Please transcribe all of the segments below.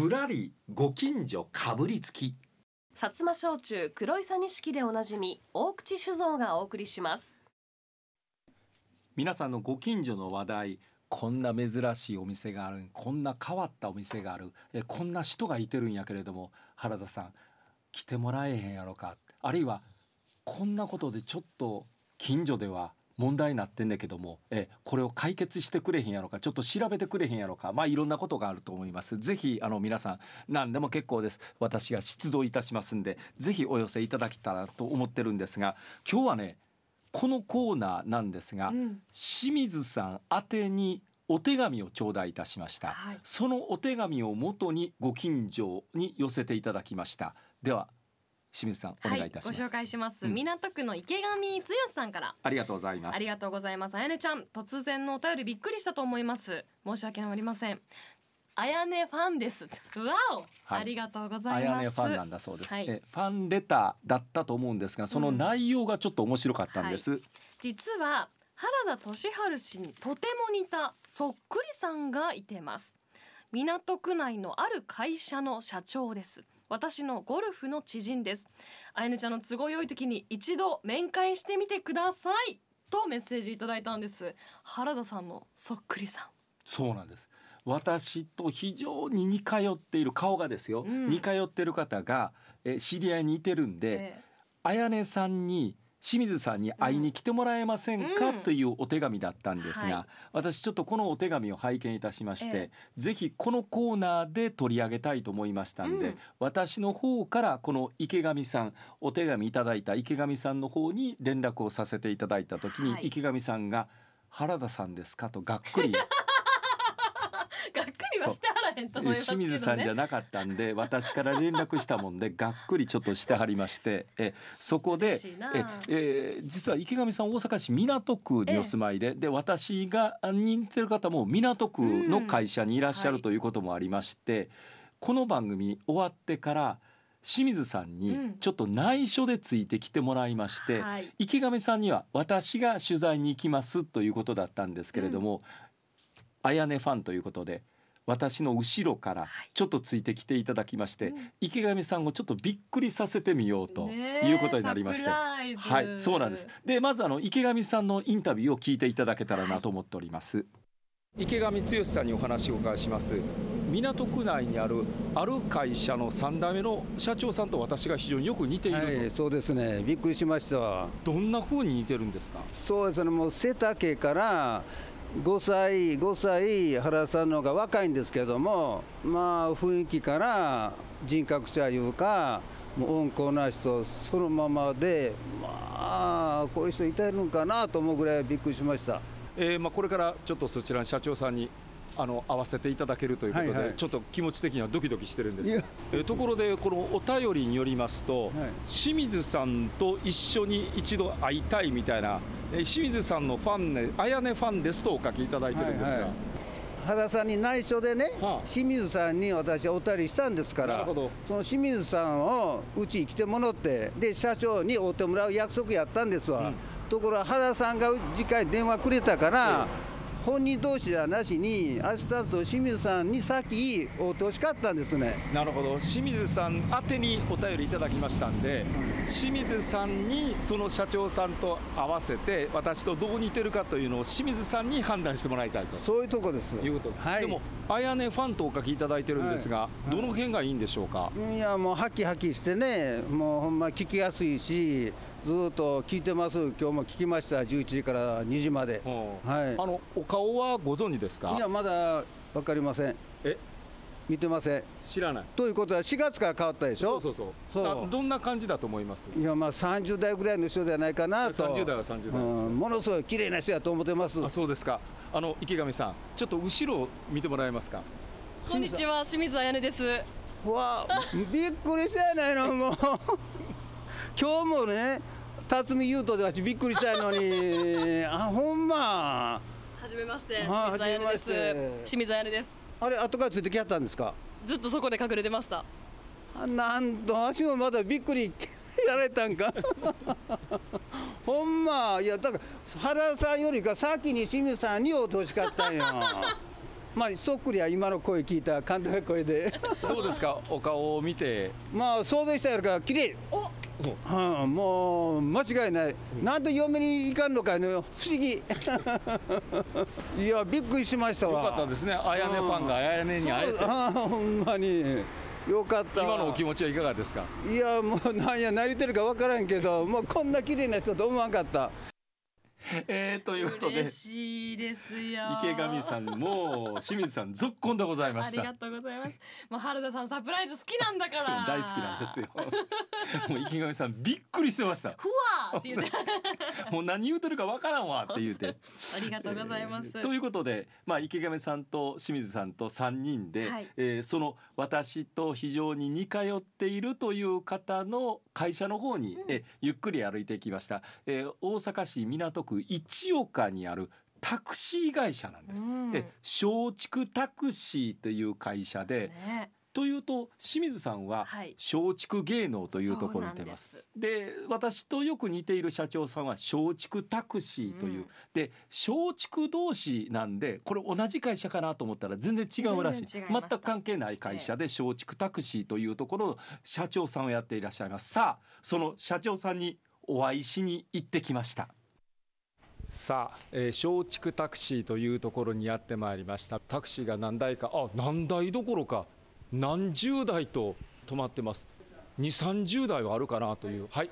ぶらりご近所かぶりつき。薩摩焼酎黒いさ錦でおなじみ大口酒造がお送りします。皆さんのご近所の話題こんな珍しいお店があるこんな変わったお店があるえこんな人がいてるんやけれども原田さん来てもらえへんやろか。あるいはこんなことでちょっと近所では問題になってんだけどもえこれを解決してくれへんやろかちょっと調べてくれへんやろかまあいろんなことがあると思います。ぜひあの皆さん何でも結構です。私が出動いたしますんでぜひお寄せいただけたらと思ってるんですが今日はねこのコーナーなんですが、うん。清水さん宛てにお手紙を頂戴いたしました、はい。そのお手紙をもとにご近所に寄せていただきました。では清水さんお願いいたします、はい、ご紹介します、うん。港区の池上剛さんから。ありがとうございます。ありがとうございます。あやねちゃん突然のお便りびっくりしたと思います。申し訳ありません。あやねファンです。わお、はい。ありがとうござあいます。やねファンなんだそうです、はい。えファンレターだったと思うんですがそのうん。内容がちょっと面白かったんです、実は原田俊治氏にとても似たそっくりさんがいてます港区内のある会社の社長です。私のゴルフの知人です。あやねちゃんの都合良い時に一度面会してみてくださいとメッセージいただいたんです。原田さんのそっくりさん。そうなんです。私と非常に似通っている顔がですよ、うん。似通っている方がえ知り合いにいてるんで、え。あやねさんに清水さんに会いに来てもらえませんか、うん。というお手紙だったんですが、はい。私ちょっとこのお手紙を拝見いたしまして、え。ぜひこのコーナーで取り上げたいと思いましたんで、うん。私の方からこの池上さんお手紙いただいた池上さんの方に連絡をさせていただいた時に、はい。池上さんが「原田さんですか?」とがっくりがっくりはしてはらへんと思いますけどね清水さんじゃなかったんで 私から連絡したもんでがっくりちょっとしてはりましてえそこでえ、えー実は池上さん大阪市港区にお住まいで、で私が似てる方も港区の会社にいらっしゃるはいということもありまして、この番組終わってから清水さんうにん。ちょっと内緒でついてきてもらいまして、はい。池上さんには私が取材に行きますということだったんですけれども、あやねファンということで私の後ろからちょっとついてきていただきまして、うん。池上さんをちょっとびっくりさせてみようということになりまして、はいそうなんです。でまずあの池上さんのインタビューを聞いていただけたらなと思っております、池上剛さんにお話をお伺いします。港区内にあるある会社の3代目の社長さんと私が非常によく似ていると、はい、そうですね、びっくりしました。どんな風に似てるんですか？そうですね、もう背丈から5歳、5歳、原さんの方が若いんですけども、まあ、雰囲気から人格者いうか、もう温厚な人、そのままで、まあ、こういう人いてるのかなと思うぐらいびっくりしました。えーまあ、これからちょっとそちらの社長さんにあの会わせていただけるということで、はいはい。ちょっと気持ち的にはドキドキしてるんです。いや。えーところでこのお便りによりますと、はい。清水さんと一緒に一度会いたいみたいな、えー清水さんのファンねあやねファンですとお書きいただいてるんですが、はいはい。原さんに内緒でね、はあ。清水さんに私お便りしたんですからその清水さんをうちに来てもらってで社長に会ってもらう約束やったんですわ、うん。ところが原さんが次回電話くれたから、本人同士ではなしに明日と清水さんに先会ってほしかったんですね。なるほど。清水さん宛てにお便りいただきましたんで清水さんにその社長さんと合わせて私とどう似てるかというのを清水さんに判断してもらいたいと。そういうとこです。いうこと。です、はい。でもあやねファンとお書きいただいてるんですが、はい。どの辺がいいんでしょうか、いやもうハキハキしてねもうほんま聞きやすいしずーっと聞いてます。今日も聞きました。11時から2時まで。う。んはい。あのお顔はご存知ですか？いやまだ分かりません。え？見てません。知らない。ということは4月から変わったでしょ？そうそうそう。そう。などんな感じだと思います？いやまあ30代ぐらいの人じゃないかなと。30代は30代ですうん、ものすごい綺麗な人やと思ってます。あそうですか。あの池上さんちょっと後ろを見てもらえますか？こんにちは。清水あやねです。うわびっくりしたやないのもう。今日もね辰巳優斗でわしびっくりしたのに。あほんま。はじめまして。はじめまして。清水あやねです。あれ後からついてきはったんですか？ずっとそこで隠れてました。あなんとわしもまだびっくりやられたんか。ほんま。いやだから原さんよりか先に清水さんに会うてほしかったんよまあそっくりは今の声聞いた監督の声で。どうですか？お顔を見て。まあ想像したよりか綺麗。お。うん、もう間違いない、なんと嫁に行かんのかね、不思議。いや、びっくりしましたよわ。かったですね。あやねファンがあやねに会えて。ああほんまに。よかった。今のお気持ちはいかがですか？いや、もうなんや、何言ってるかわからんけど、もうこんな綺麗な人と思わんかった。えー、ということで。嬉しいですよ。池上さんも清水さんぞっこんでございました。ありがとうございます。もう原田さんサプライズ好きなんだから。大好きなんですよ。もう池上さんびっくりしてました。ふわーって言って。もう何言うてるかわからんわって言うて。ありがとうございます、ということで、まあ、池上さんと清水さんと3人で、はい。えーその私と非常に似通っているという方の会社の方に、うん。えーゆっくり歩いてきました、えー大阪市港区一岡にあるタクシー会社なんです。うん。え松竹タクシーという会社で、ね。というと清水さんははい。松竹芸能というところにいてます。で私とよく似ている社長さんは松竹タクシーという、うん。で松竹同士なんでこれ同じ会社かなと思ったら全然違うらしい。全く関係ない会社で松竹タクシーというところの社長さんをやっていらっしゃいますさあその社長さんにお会いしに行ってきましたさあ、えー松竹タクシーというところにやってまいりました。タクシーが何台かあ何台どころか何十台と止まってます。2 3 0台はあるかなという。はい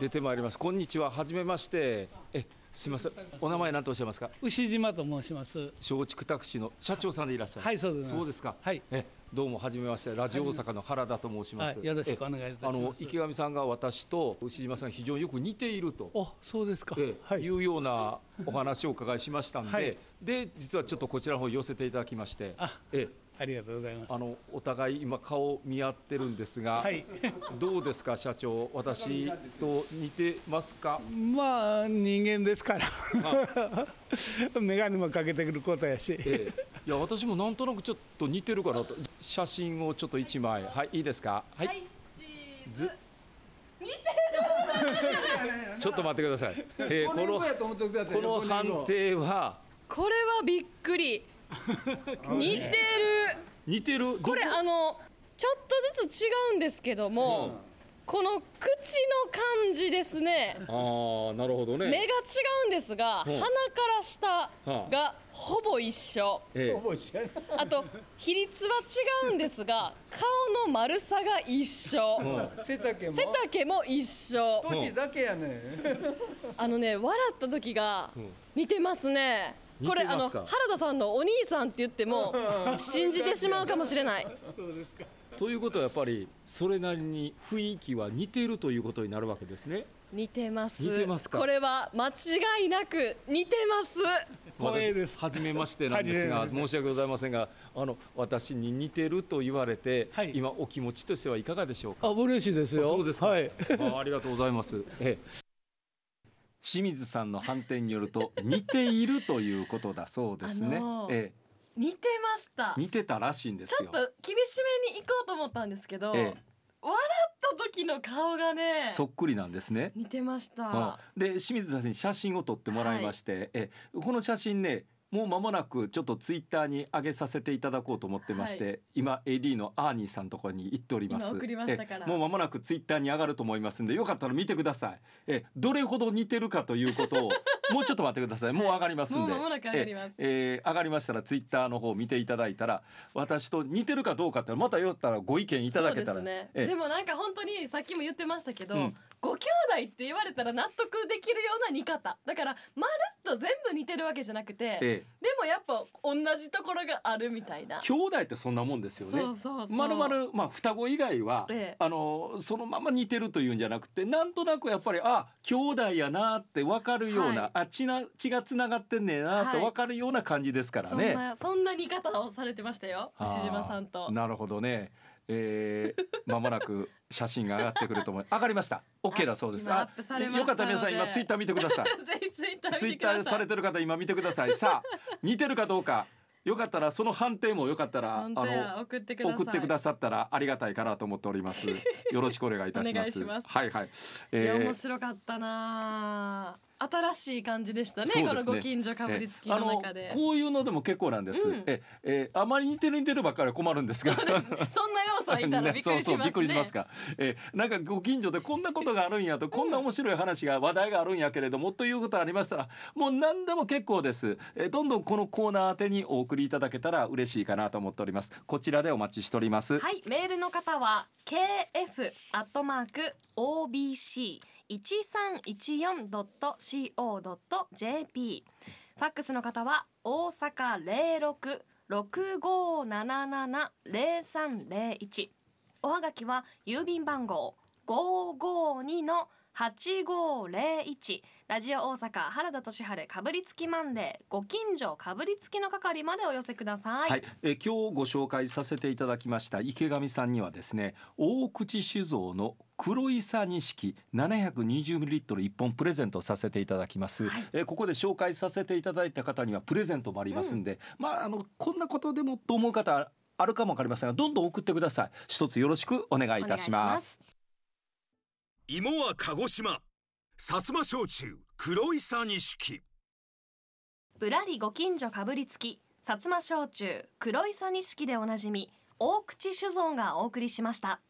出てまいります。こんにちは。はめまして。えすみません。お名前何とおっしゃいますか？牛島と申します。松竹タクシーの社長さんでいらっしゃる。はい、そうです。そうですか。はい。えどうもはじめましてラジオ大阪の原田と申します、はいよろしくお願いいたします。えあの池上さんが私と牛島さんが非常によく似ていると。お、そうですか。えはい。い。うようなお話をお伺いしましたんで、はい。で実はちょっとこちらの方寄せていただきまして。あ、えありがとうございます。あのお互い今顔見合ってるんですが、はい。どうですか社長？私と似てますか？まあ、人間ですから。眼鏡もかけてくることやし。ええ、いや私もなんとなくちょっと似てるかなと。写真をちょっと一枚。はいいいですか？はい、はいチーズ。ず。ちょっと待ってください、えーこのこの判定は？これはびっくり。似てる似てる？これどあのちょっとずつ違うんですけども、この口の感じですね。ああなるほどね。目が違うんですがうん。鼻から下がほぼ一緒。ええ。あと比率は違うんですが顔の丸さが一緒。うん。背丈も？背丈も一緒。年だけやねあのね笑った時がうん。似てますねこれあの原田さんのお兄さんって言っても信じてしまうかもしれない。そうですか。ということはやっぱりそれなりに雰囲気は似ているということになるわけですね。似てます。似てますか。これは間違いなく似てます。光栄です。私初めましてなんですが申し訳ございませんがあの私に似てると言われて、はい。今お気持ちとしてはいかがでしょうか？あ、嬉しいですよ。あそうですか。はい。あありがとうございます。ええ清水さんの判定によると 似ているということだそうですね。あのーえ似てました。え似てたらしいんですよ。ちょっ。と厳しめに行こうと思ったんですけど、え笑った時の顔がねえそっくりなんですね。似てました、うん。で清水さんに写真を撮ってもらいまして、ええ。この写真ねもう間もなくちょっとツイッターに上げさせていただこうと思ってまして、今 AD のアーニーさんのところに行っております。今送りましたから。えもう間もなくツイッターに上がると思いますんでよかったら見てくださいえどれほど似てるかということをもうちょっと待ってください。もう上がりますんで。もう間もなく上がります。ええー上がりましたらツイッターの方を見ていただいたら私と似てるかどうかってまたよったらご意見いただけたら。そうですね、ええ。でもなんか本当にさっきも言ってましたけど、うんご兄弟って言われたら納得できるような似方。だからまるっと全部似てるわけじゃなくて、ええ。でもやっぱ同じところがあるみたいな。兄弟ってそんなもんですよね。まるまるまあ双子以外は、ええ。あのそのまま似てるというんじゃなくてなんとなくやっぱりあ兄弟やなって分かるような、はい。あ血な血がつながってんねえなとはい。分かるような感じですからね。そんなそんな似方をされてましたよ牛島さんと。なるほどね。えー、間もなく写真が上がってくると思い 上がりました。OK だそうです。今アップされましたよかったら皆さん今ツイッター見てください。ツイッターツイッ見てくだされてる方今見てください。さあ似てるかどうかよかったらその判定もよかったら本当や送ってくださったらありがたいかなと思っております。よろしくお願いいたします。ますはいはい。えー面白かったな新しい感じでしたねね。このご近所かぶりつきの中で。こういうのでも結構なんです、うん。ええあまり似てる似てるばっかりは困るんですが。そんな要素いたら びっくりしますね。そうそうびっくりしますか、えなんかご近所でこんなことがあるんやとこんな面白い話が話題があるんやけれどもということありましたらもう何でも結構です、えどんどんこのコーナー宛てにお送りいただけたら嬉しいかなと思っております。こちらでお待ちしております、はいメールの方は kf アットマーク obc 一三一四ドット co ドット jp ファックスの方は大阪零六六五七七零三零一。おはがきは郵便番号五五二の八五零一。ラジオ大阪原田俊晴かぶりつきマンデー。ご近所かぶりつきの係までお寄せください、はい、えー今日ご紹介させていただきました池上さんにはですね大口酒造の黒いさ錦 720ml 一本プレゼントさせていただきます、はい。えーここで紹介させていただいた方にはプレゼントもありますんで、まああのこんなことでもと思う方あるかもわかりませんがどんどん送ってください。一つよろしくお願いいたします芋は鹿児島。薩摩焼酎黒いさ錦。ぶらりご近所かぶりつき薩摩焼酎黒いさ錦でおなじみ大口酒造がお送りしました。